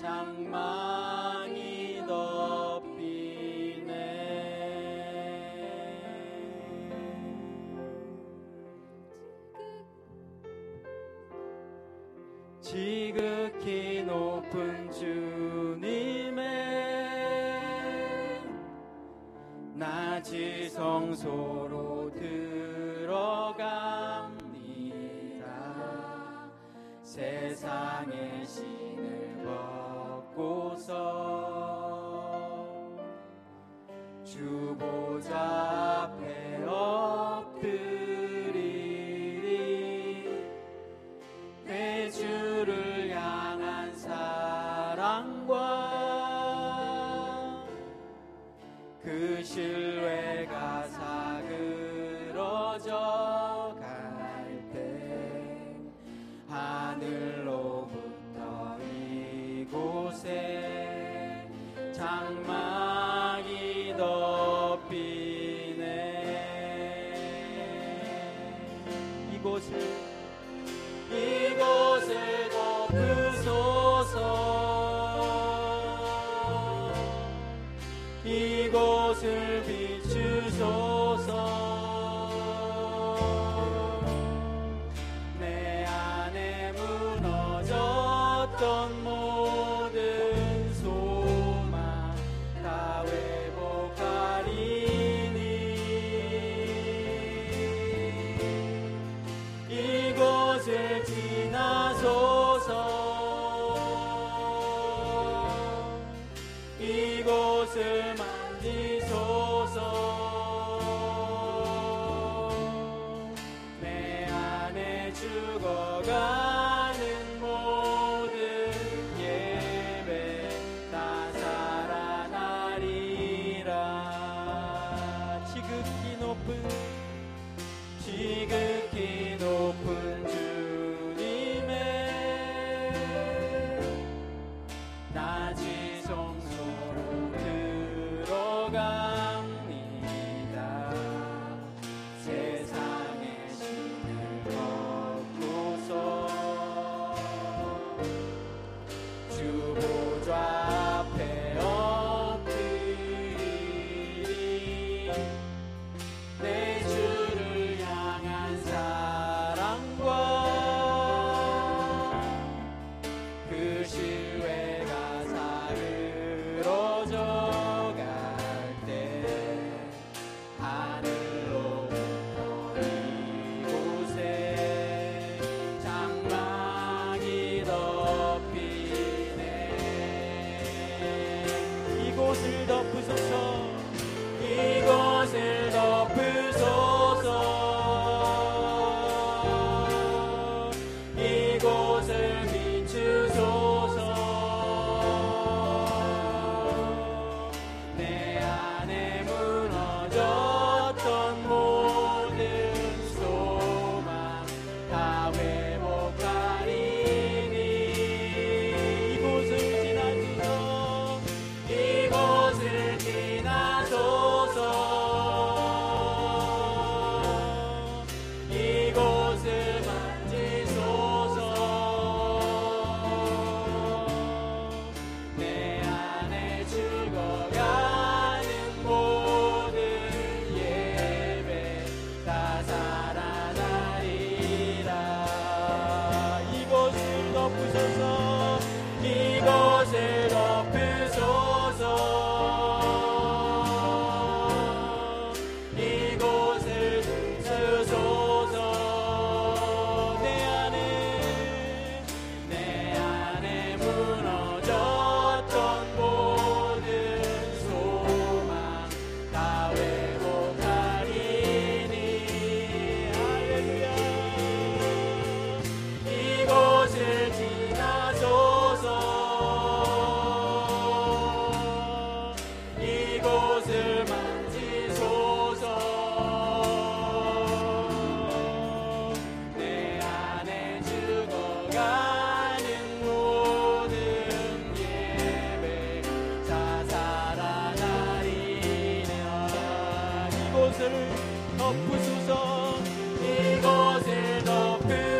장망 그 신뢰가 이곳을 덮으소서. 이곳을 덮으소서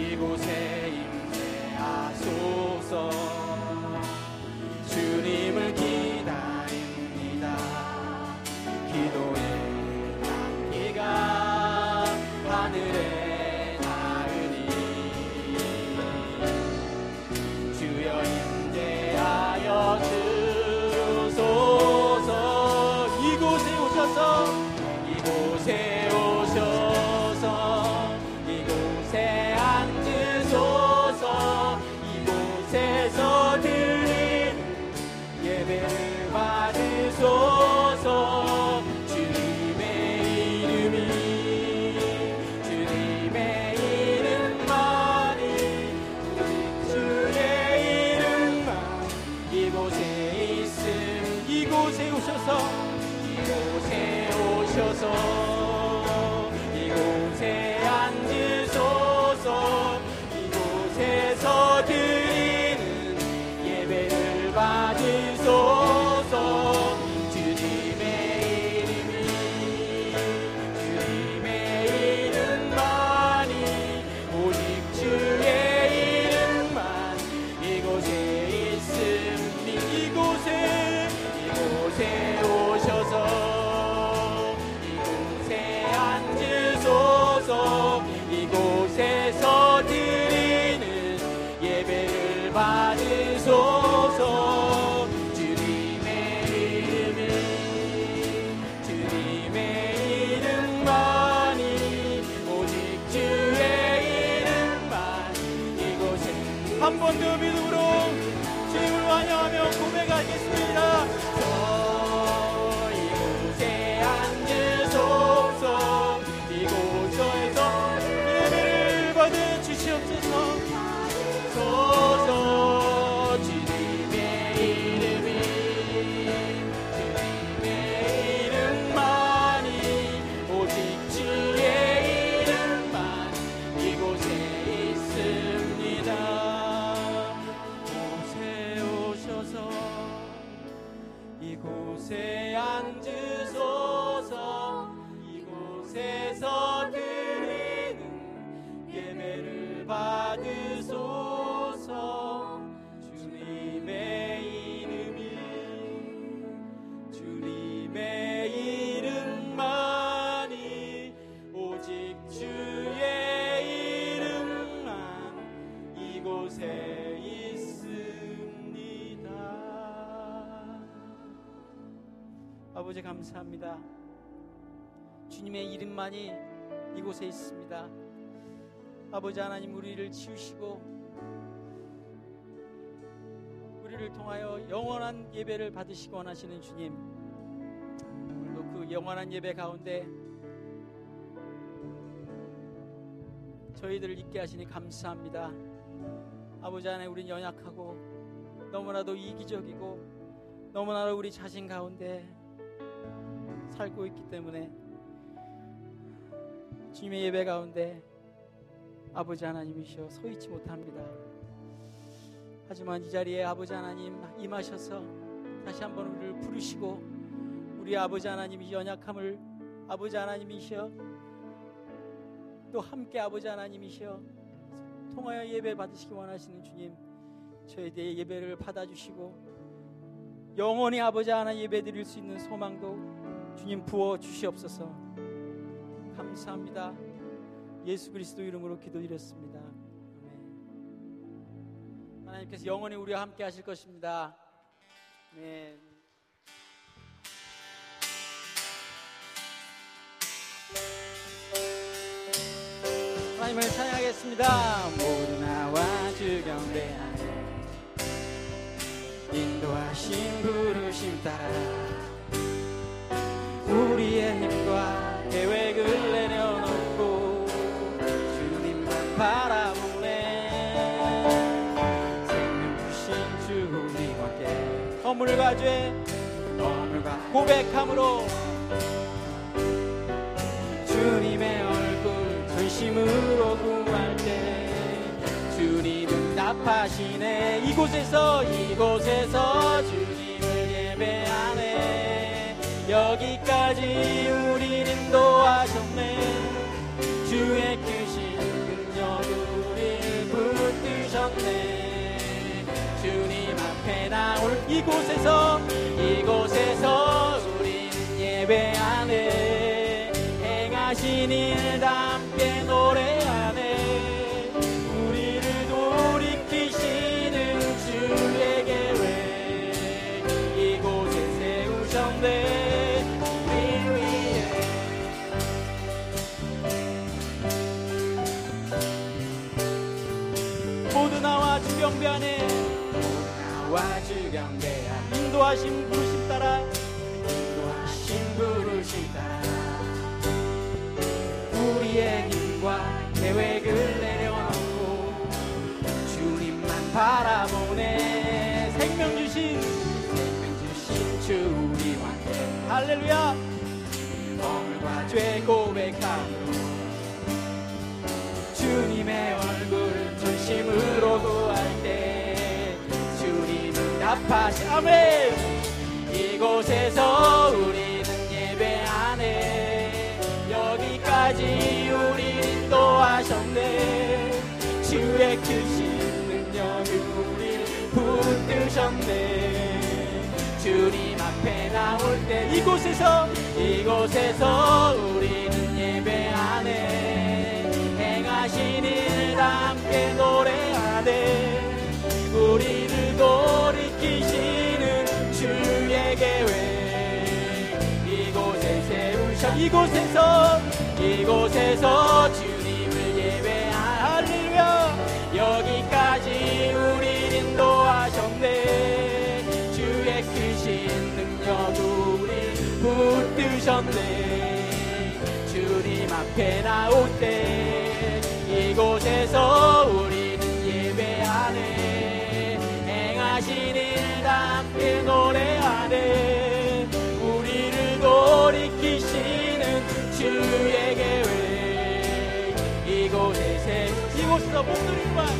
이곳에 임재하소서 이 주님의 이름만이 이곳에 있습니다. 아버지 하나님 우리를 치우시고 우리를 통하여 영원한 예배를 받으시고 원하시는 주님 오늘도 그 영원한 예배 가운데 저희들을 있게 하시니 감사합니다. 아버지 하나님 우린 연약하고 너무나도 이기적이고 너무나도 우리 자신 가운데 살고 있기 때문에 주님의 예배 가운데 아버지 하나님이시여 서 있지 못합니다. 하지만 이 자리에 아버지 하나님 임하셔서 다시 한번 우리를 부르시고 우리 아버지 하나님이 연약함을 아버지 하나님이시여 또 함께 아버지 하나님이시여 통하여 예배 받으시기 원하시는 주님 저에 대해 예배를 받아주시고 영원히 아버지 하나님 예배 드릴 수 있는 소망도 주님 부어 주시옵소서 감사합니다 예수 그리스도 이름으로 기도드렸습니다 아멘. 하나님께서 영원히 우리와 함께 하실 것입니다 아멘. 하나님을 찬양하겠습니다 모두 나와 주 경배 안에 인도하신 부르심 따라 우리의 힘과 계획을 내려놓고 주님만 바라보네. 생명 주신 주 우리와 함께 허물과 죄 허물과 고백함으로 주님의 얼굴 전심으로 구할 때 주님은 답하시네. 이곳에서 이곳에서 주님을 예배하네. 여기까지 인도하셨네. 주의 크신 능력 우리를 붙드셨네. 주님 앞에 나올 이곳에서 이곳에서 우리는 예배하네 행하신 일 인도하신 부르심 따라. 인도하신 부르심 따라. 우리의 힘과 계획을 내려놓고 주님만 바라보네. 생명 주신. 생명 주신 주 우리와 함께 할렐루야. 허물과 죄 고백함으로 주님의 얼굴 전심으로 구할 때 주님은 답하시 아멘. 이곳에서 우리는 예배하네. 여기까지 우리 인도하셨네. 주의 크신 능력 우리 붙드셨네. 주님 앞에 나올 때 이곳에서 이곳에서 우리는 예배하네. 행하신 일 함께 노래하네 이곳에서 이곳에서 주님을 예배할렐루야 여기까지 우리 인도하셨네. 주의 크신 능력 우리 붙드셨네. 주님 앞에 나올 때 이곳에서 이곳에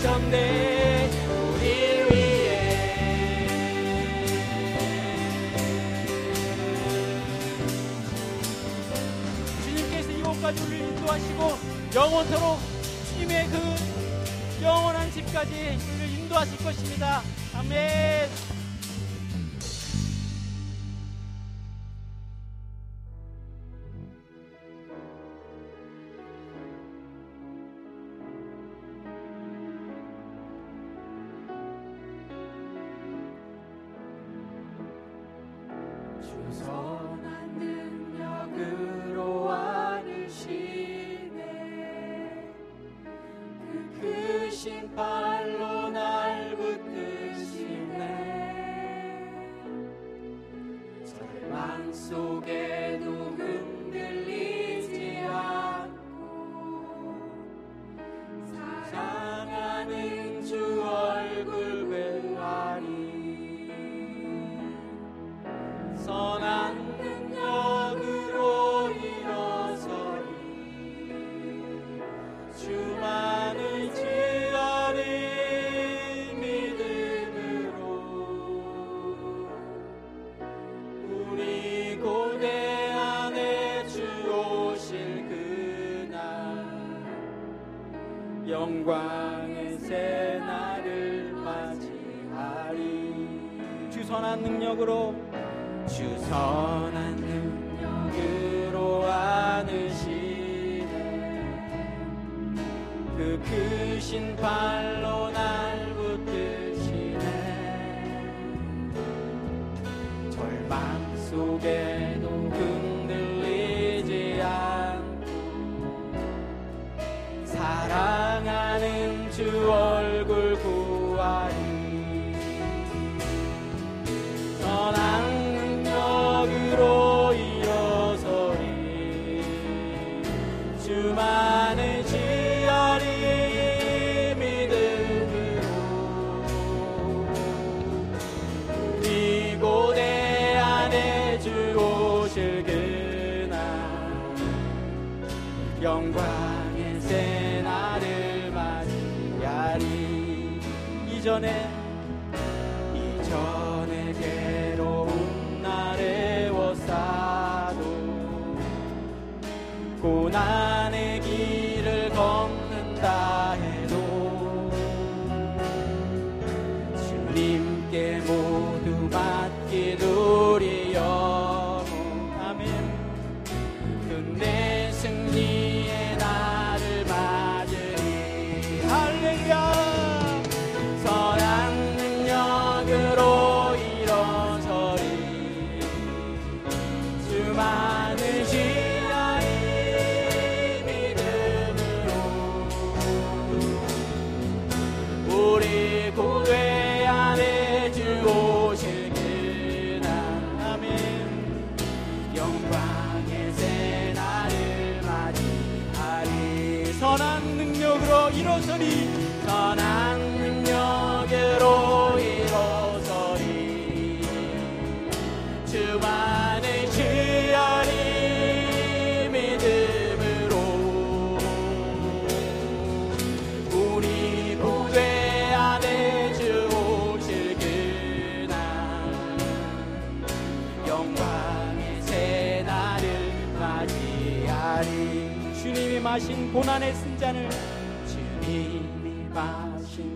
되셨네. 우리 위해. 주님께서 이곳까지 우리를 인도하시고 영원토록 주님의 그 영원한 집까지 우리를 인도하실 것입니다. 아멘. Okay. 능력으로 주 선한 능력으로 안으시네. 그 크신 발로 날 붙드시네. 절망 속에도 흔들리지 않고 사랑 영광의 새 날을 맞이하리. 이전에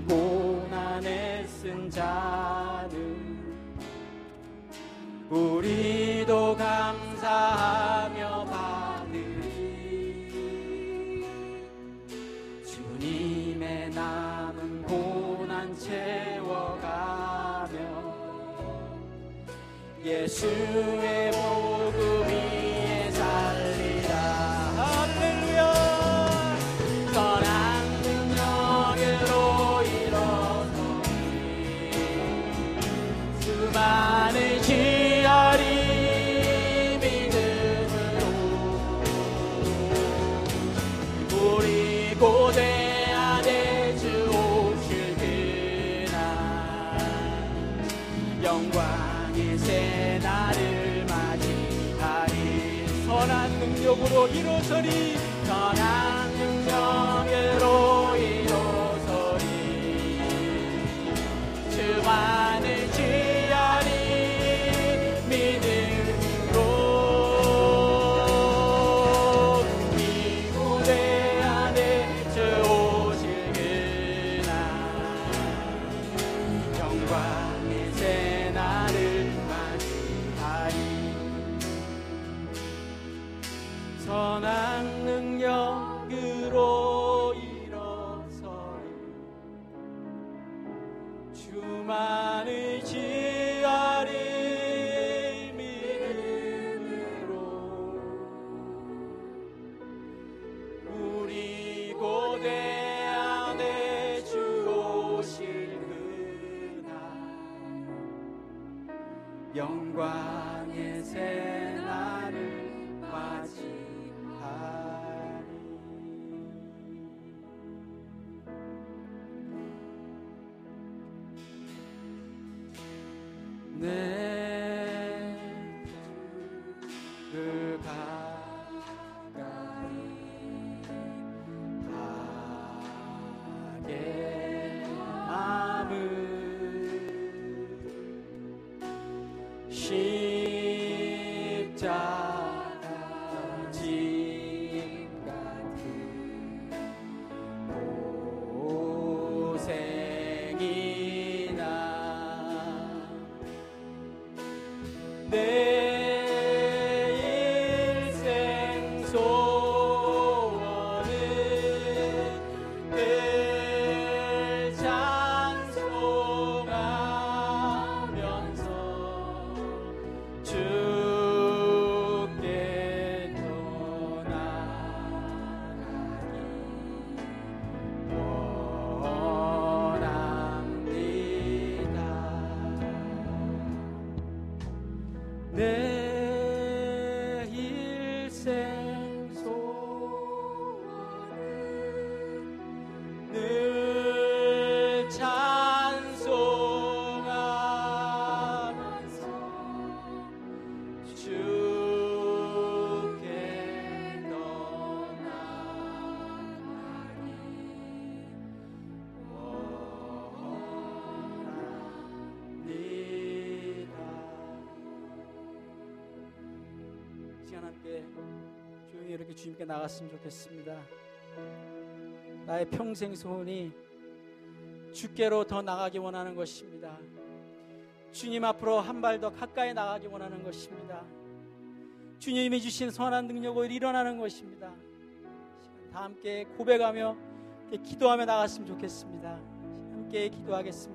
고난에 쓴 자는 우리도 감사하며 받으리. 주님의 남은 고난 채워가며 예수의 영광의 새 날을 맞이하리. 선한 능력으로 이루서리. 선한 주님께 나갔으면 좋겠습니다. 나의 평생 소원이 주께로 더 나가기 원하는 것입니다. 주님 앞으로 한 발 더 가까이 나가기 원하는 것입니다. 주님이 주신 선한 능력으로 일어나는 것입니다. 다 함께 고백하며 함께 기도하며 나갔으면 좋겠습니다. 함께 기도하겠습니다.